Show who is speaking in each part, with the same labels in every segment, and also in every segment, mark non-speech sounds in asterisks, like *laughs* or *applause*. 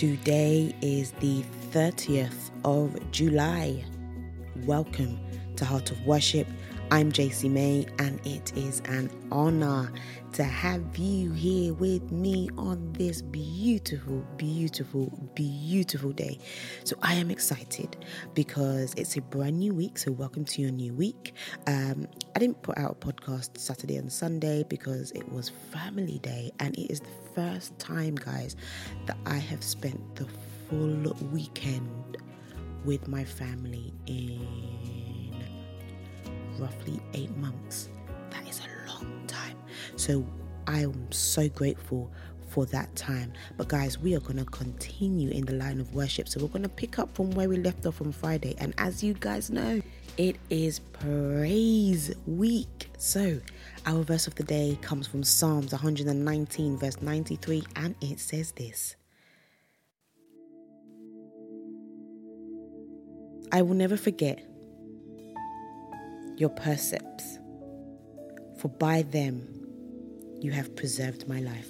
Speaker 1: Today is the 30th of July. Welcome to Heart of Worship. I'm JC May, and it is an honor to have you here with me on this beautiful, beautiful, beautiful day. So, I am excited because it's a brand new week. So, welcome to your new week. Um, I didn't put out a podcast Saturday and Sunday because it was family day, and it is the first time, guys, that I have spent the full weekend with my family in roughly eight months. That is a long time. So I am so grateful for that time. But guys, we are going to continue in the line of worship. So we're going to pick up from where we left off on Friday. And as you guys know, it is praise week. So our verse of the day comes from Psalms 119, verse 93, and it says this. I will never forget your percepts, for by them you have preserved my life.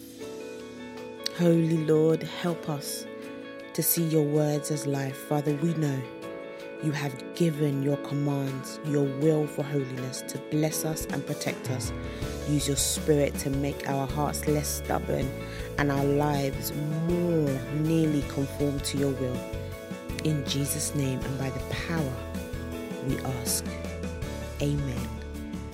Speaker 1: Holy Lord, help us to see your words as life. Father, we know you have given your commands, your will for holiness to bless us and protect us. Use your spirit to make our hearts less stubborn and our lives more nearly conform to your will. In Jesus' name and by the power we ask. Amen.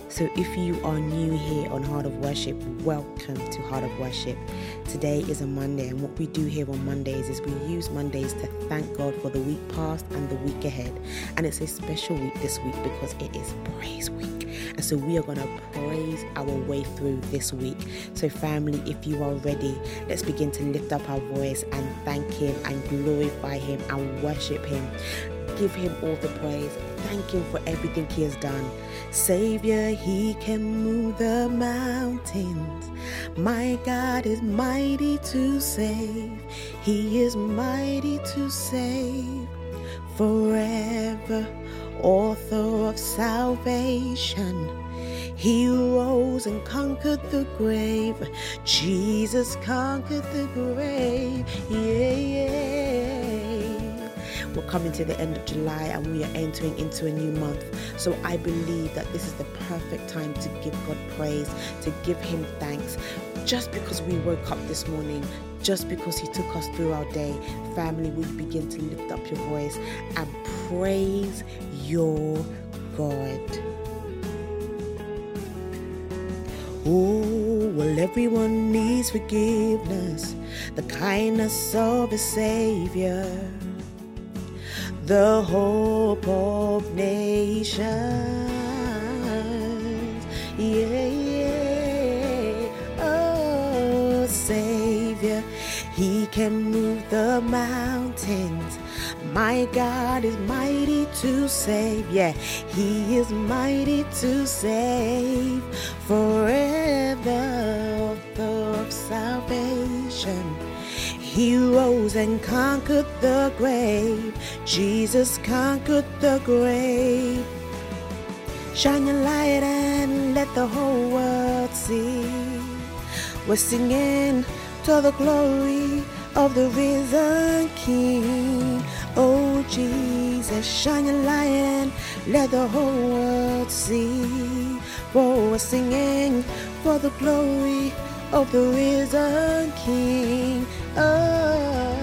Speaker 1: So, if you are new here on Heart of Worship, welcome to Heart of Worship. Today is a Monday, and what we do here on Mondays is we use Mondays to thank God for the week past and the week ahead. And it's a special week this week because it is Praise Week. And so we are going to praise our way through this week. So, family, if you are ready, let's begin to lift up our voice and thank Him and glorify Him and worship Him. Give Him all the praise thank Him for everything He has done. Savior, He can move the mountains. My God is mighty to save. He is mighty to save forever. Author of salvation. He rose and conquered the grave. Jesus conquered the grave. Yeah, yeah. We're coming to the end of July and we are entering into a new month. So I believe that this is the perfect time to give God praise, to give Him thanks. Just because we woke up this morning, just because He took us through our day, family, we begin to lift up your voice and praise your God. Oh, well, everyone needs forgiveness, the kindness of a Savior the hope of nations. Yeah, yeah. Oh, Savior, He can move the mountains. My God is mighty to save. Yeah, He is mighty to save forever. Of salvation. He rose and conquered the grave. Jesus conquered the grave. Shine your light and let the whole world see. We're singing to the glory of the risen King. Oh Jesus, shine your light and let the whole world see. For we're singing for the glory of the risen King. Oh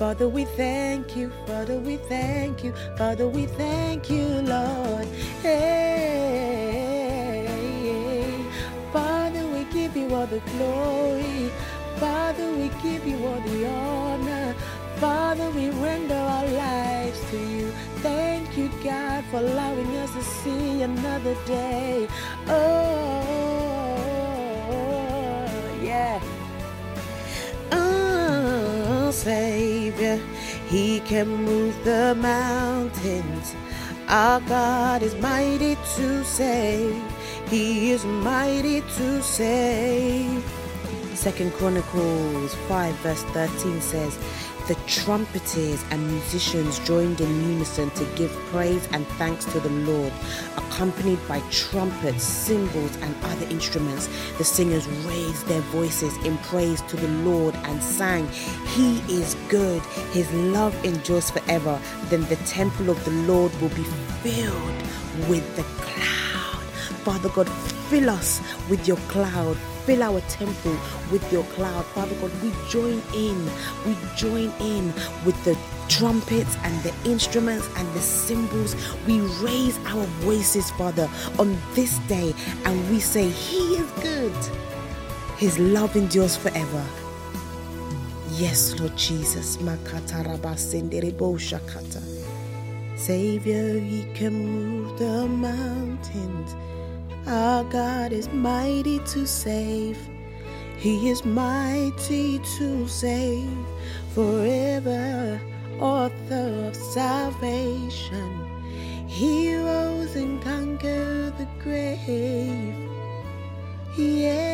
Speaker 1: Father, we thank you. Father, we thank you. Father, we thank you, Lord. Hey, Father, we give you all the glory. Father, we give you all the honor. Father, we render our lives to you. Thank you, God, for allowing us to see another day. Oh, He can move the mountains. Our God is mighty to save. He is mighty to save. Second Chronicles 5 verse 13 says, the trumpeters and musicians joined in unison to give praise and thanks to the Lord. Accompanied by trumpets, cymbals, and other instruments, the singers raised their voices in praise to the Lord and sang, He is good, His love endures forever. Then the temple of the Lord will be filled with the cloud. Father God, fill us with your cloud fill our temple with your cloud. Father God, we join in. We join in with the trumpets and the instruments and the cymbals. We raise our voices, Father, on this day and we say, He is good. His love endures forever. Yes, Lord Jesus. Savior, He can move the mountains. Our God is mighty to save. He is mighty to save forever, author of salvation. He rose and conquered the grave. Yeah.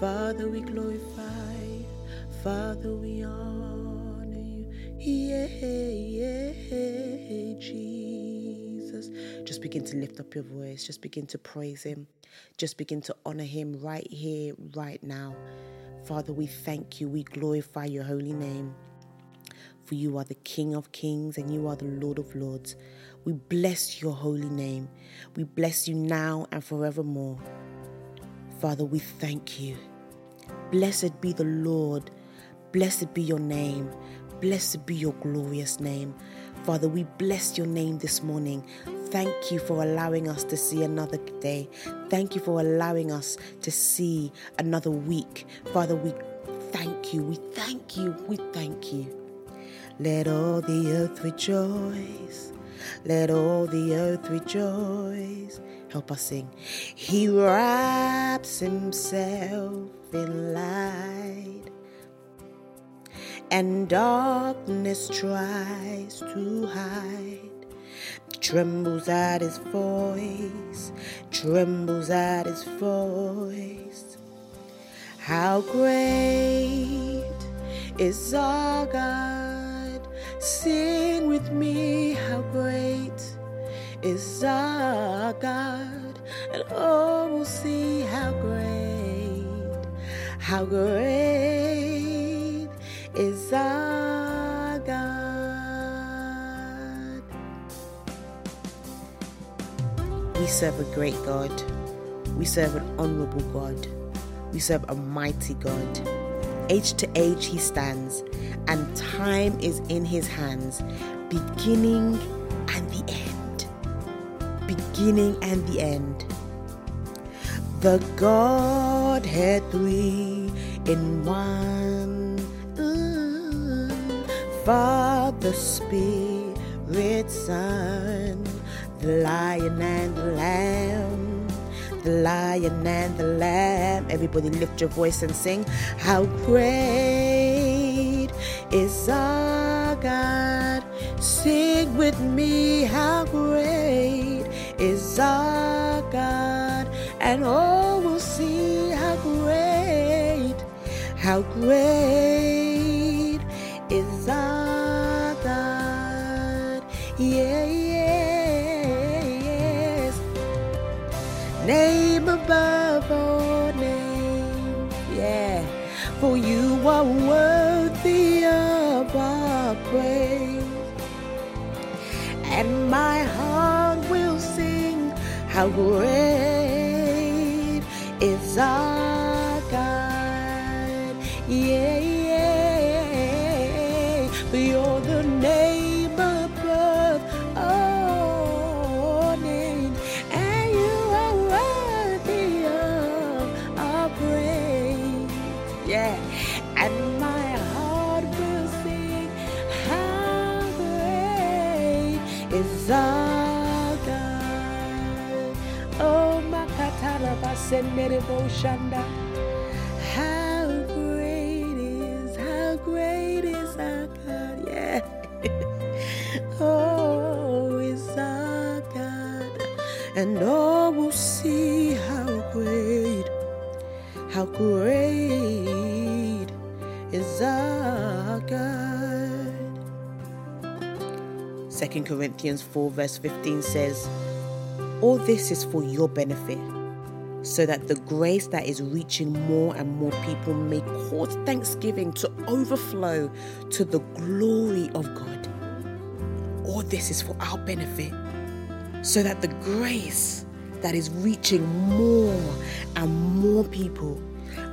Speaker 1: Father, we glorify. Father, we honor you. Yeah, yeah, Jesus. Just begin to lift up your voice. Just begin to praise Him. Just begin to honor Him right here, right now. Father, we thank you. We glorify your holy name. For you are the King of kings and you are the Lord of lords. We bless your holy name. We bless you now and forevermore. Father, we thank you. Blessed be the Lord. Blessed be your name. Blessed be your glorious name. Father, we bless your name this morning. Thank you for allowing us to see another day. Thank you for allowing us to see another week. Father, we thank you. We thank you. We thank you. Let all the earth rejoice. Let all the earth rejoice. Help us sing. He wraps himself in light, and darkness tries to hide. Trembles at his voice, trembles at his voice. How great is our God! Sing with me, how great is our God, and oh, we'll see how great, how great is our God. We serve a great God. We serve an honorable God. We serve a mighty God. Age to age he stands, and time is in his hands, beginning and the end beginning and the end. The Godhead three in one. Mm. Father, Spirit, Son, the Lion and the Lamb. The Lion and the Lamb. Everybody lift your voice and sing. How great is our God. Sing with me, how great is our God, and all will see how great, how great is our God. Yeah, yeah, yes. Name above all names, yeah. For you are worthy how How great is, how great is our God, yeah. *laughs* oh. is our God. and all will see how great, how great is our God. 2 Corinthians 4, verse 15 says, All this is for your benefit, so that the grace that is reaching more and more people may cause thanksgiving to overflow to the glory of God. All this is for our benefit so that the grace that is reaching more and more people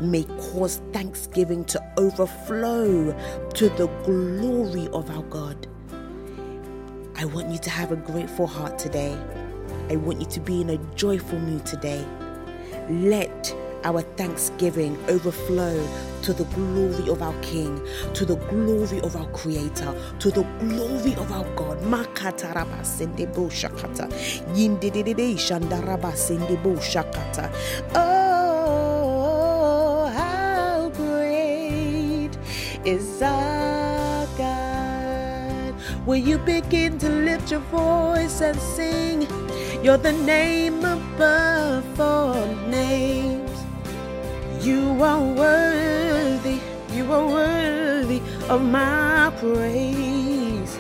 Speaker 1: may cause thanksgiving to overflow to the glory of our God. I want you to have a grateful heart today. I want you to be in a joyful mood today. Let our thanksgiving overflow to the glory of our King, to the glory of our Creator, to the glory of our God. Sendebo shakata. Oh, how great is our God. Will you begin to lift your voice and sing? You're the name above all names. You are worthy, you are worthy of my praise.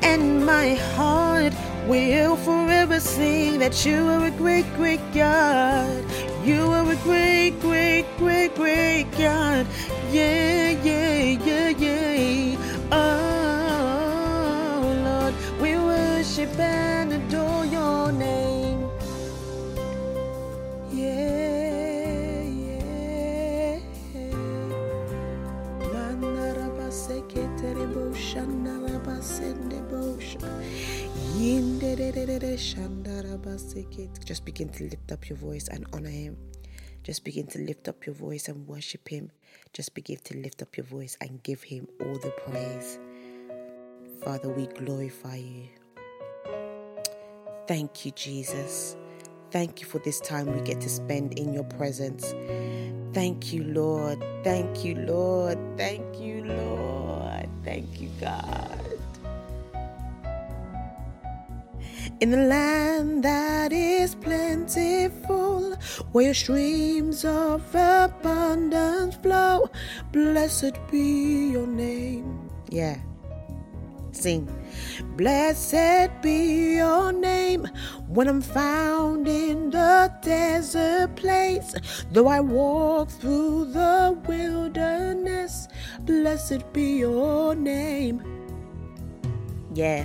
Speaker 1: And my heart will forever sing that you are a great, great God. You are a great, great, great, great God. Yeah, yeah, yeah, yeah. Shandarabaseket. Just begin to lift up your voice and honor him. Just begin to lift up your voice and worship him. Just begin to lift up your voice and give him all the praise. Father, we glorify you. Thank you, Jesus. Thank you for this time we get to spend in your presence. Thank you, Lord. Thank you, Lord. Thank you, Lord. Thank you, God. In the land that is plentiful, where your streams of abundance flow, blessed be your name. Yeah. Sing. Blessed be your name when I'm found in the desert place. Though I walk through the wilderness, blessed be your name. Yeah.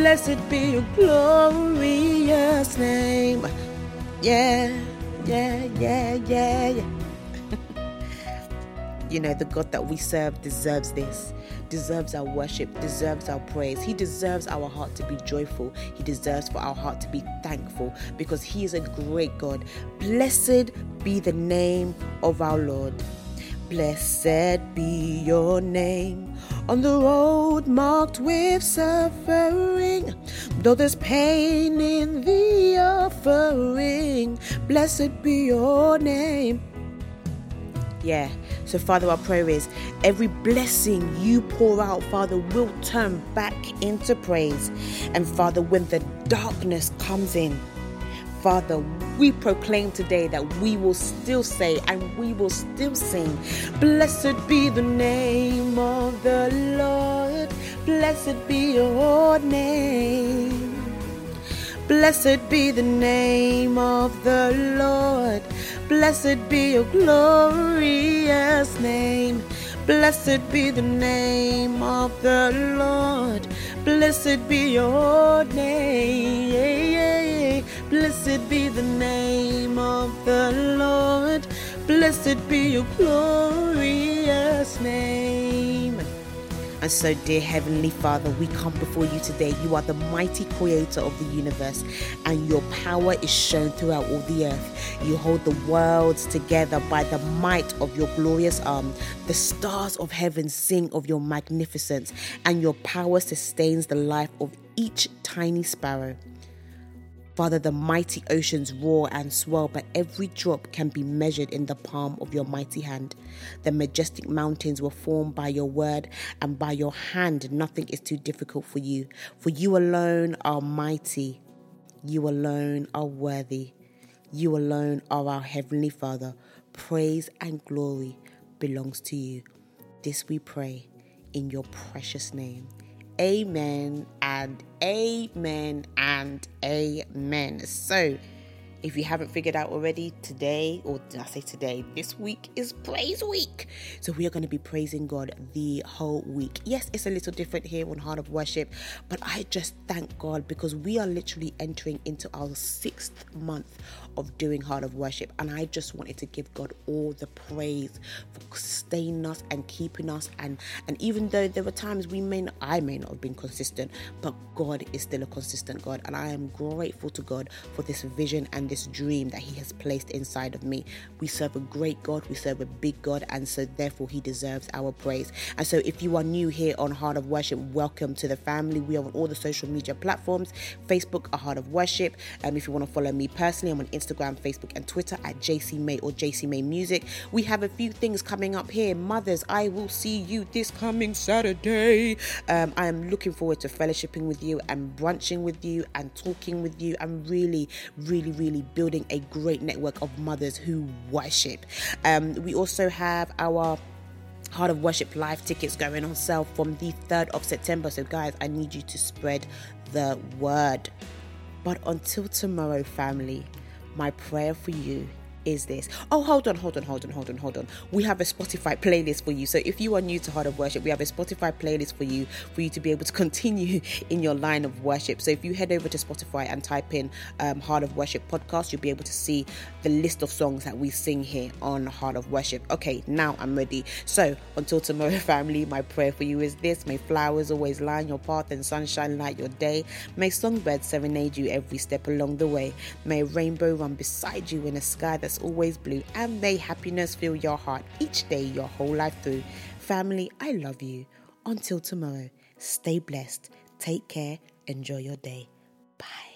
Speaker 1: blessed be your glorious name. Yeah, yeah, yeah, yeah, yeah. *laughs* You know, the God that we serve deserves this, deserves our worship, deserves our praise. He deserves our heart to be joyful. He deserves for our heart to be thankful because He is a great God. Blessed be the name of our Lord. Blessed be your name on the road marked with suffering. Though there's pain in the offering, blessed be your name. Yeah. So, Father, our prayer is every blessing you pour out, Father, will turn back into praise. And, Father, when the darkness comes in, Father, we proclaim today that we will still say and we will still sing, Blessed be the name of the Lord, blessed be your name. Blessed be the name of the Lord. Blessed be your glorious name. Blessed be the name of the Lord. Blessed be your name. Blessed be the name of the Lord. Blessed be your glorious name. And so, dear Heavenly Father, we come before you today. You are the mighty creator of the universe, and your power is shown throughout all the earth. You hold the worlds together by the might of your glorious arm. The stars of heaven sing of your magnificence, and your power sustains the life of each tiny sparrow. Father, the mighty oceans roar and swell, but every drop can be measured in the palm of your mighty hand. The majestic mountains were formed by your word, and by your hand nothing is too difficult for you. For you alone are mighty, you alone are worthy, you alone are our Heavenly Father. Praise and glory belongs to you. This we pray in your precious name. Amen and amen and amen. So, if you haven't figured out already, today, or did I say today, this week is Praise Week. So we are going to be praising God the whole week. Yes, it's a little different here on Heart of Worship, but I just thank God because we are literally entering into our sixth month of doing Heart of Worship. And I just wanted to give God all the praise for sustaining us and keeping us. And, and even though there were times we may not, I may not have been consistent, but God is still a consistent God. And I am grateful to God for this vision and this dream that He has placed inside of me. We serve a great God, we serve a big God, and so therefore He deserves our praise. And so if you are new here on Heart of Worship, welcome to the family. We are on all the social media platforms Facebook, A Heart of Worship. Um, if you want to follow me personally, I'm on Instagram, Facebook, and Twitter at JC May or JC May Music. We have a few things coming up here. Mothers, I will see you this coming Saturday. Um, I am looking forward to fellowshipping with you and brunching with you and talking with you and really, really, really building a great network of mothers who worship. Um, we also have our Heart of Worship live tickets going on sale from the 3rd of September. So, guys, I need you to spread the word. But until tomorrow, family, my prayer for you is this? Oh, hold on, hold on, hold on, hold on, hold on. We have a Spotify playlist for you. So if you are new to Heart of Worship, we have a Spotify playlist for you for you to be able to *laughs* continue in your line of worship. So if you head over to Spotify and type in um, Heart of Worship podcast, you'll be able to see the list of songs that we sing here on Heart of Worship. Okay, now I'm ready. So until tomorrow, *laughs* family, my prayer for you is this: May flowers always line your path and sunshine light your day. May songbirds serenade you every step along the way. May a rainbow run beside you in a sky that's always blue, and may happiness fill your heart each day, your whole life through. Family, I love you. Until tomorrow, stay blessed, take care, enjoy your day. Bye.